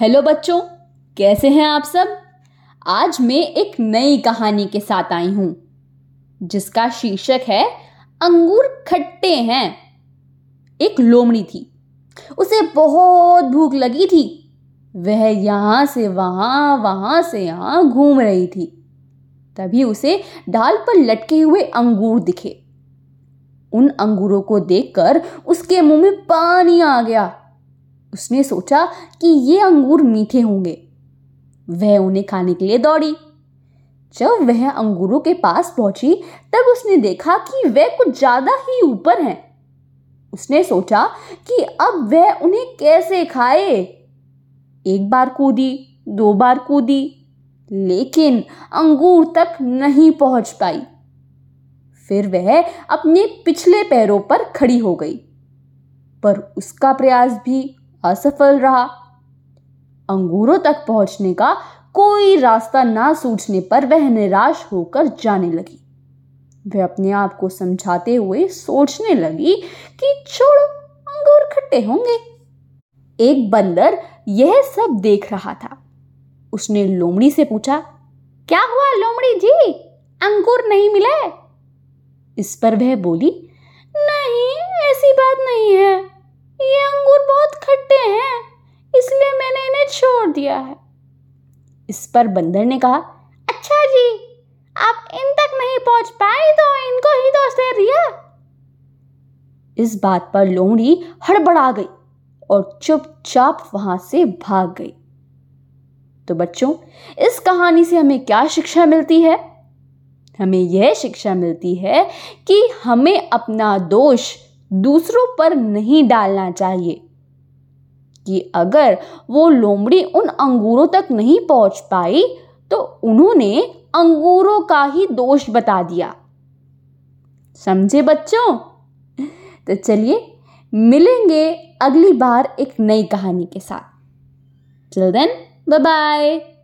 Hello बच्चों, कैसे हैं आप सब? आज मैं एक नई कहानी के साथ आई हूँ, जिसका शीर्षक है, अंगूर खट्टे हैं। एक लोमड़ी थी। उसे बहुत भूख लगी थी। वह यहाँ से वहाँ वहाँ से यहाँ घूम रही थी। तभी उसे डाल पर लटके हुए अंगूर दिखे। उन अंगूरों को देखकर उसके मुँह में पानी आ गया। उसने सोचा कि ये अंगूर मीठे होंगे। वह उन्हें खाने के लिए दौड़ी। जब वह अंगूरों के पास पहुँची, तब उसने देखा कि वह कुछ ज़्यादा ही ऊपर हैं। उसने सोचा कि अब वह उन्हें कैसे खाए? एक बार कूदी, दो बार कूदी, लेकिन अंगूर तक नहीं पहुँच पाई। फिर वह अपने पिछले पैरों पर खड़ी हो गई। पर उसका प्रयास भी असफल रहा। अंगूरों तक पहुँचने का कोई रास्ता ना सूझने पर वह निराश होकर जाने लगी। वह अपने आप को समझाते हुए सोचने लगी कि छोड़ो, अंगूर खट्टे होंगे। एक बंदर यह सब देख रहा था। उसने लोमड़ी से पूछा, क्या हुआ लोमड़ी जी? अंगूर नहीं मिले इस पर वह बोली, नहीं, ऐसी बात नहीं है ये अंगूर बहुत खट्टे हैं, इसलिए मैंने इन्हें छोड़ दिया है। इस पर बंदर ने कहा अच्छा जी, आप इन तक नहीं पहुँच पाए तो इनको ही दोष दे दिया इस बात पर लोमड़ी हड़बड़ा गई और चुपचाप वहाँ से भाग गई। तो बच्चों, इस कहानी से हमें क्या शिक्षा मिलती है? हमें यह शिक्षा मिलती है कि हमें अपना दोष दूसरों पर नहीं डालना चाहिए। कि अगर वो लोमड़ी उन अंगूरों तक नहीं पहुँच पाई तो उन्होंने अंगूरों का ही दोष बता दिया। समझे बच्चों? तो चलिए, मिलेंगे अगली बार एक नई कहानी के साथ। चल देन बाय बाय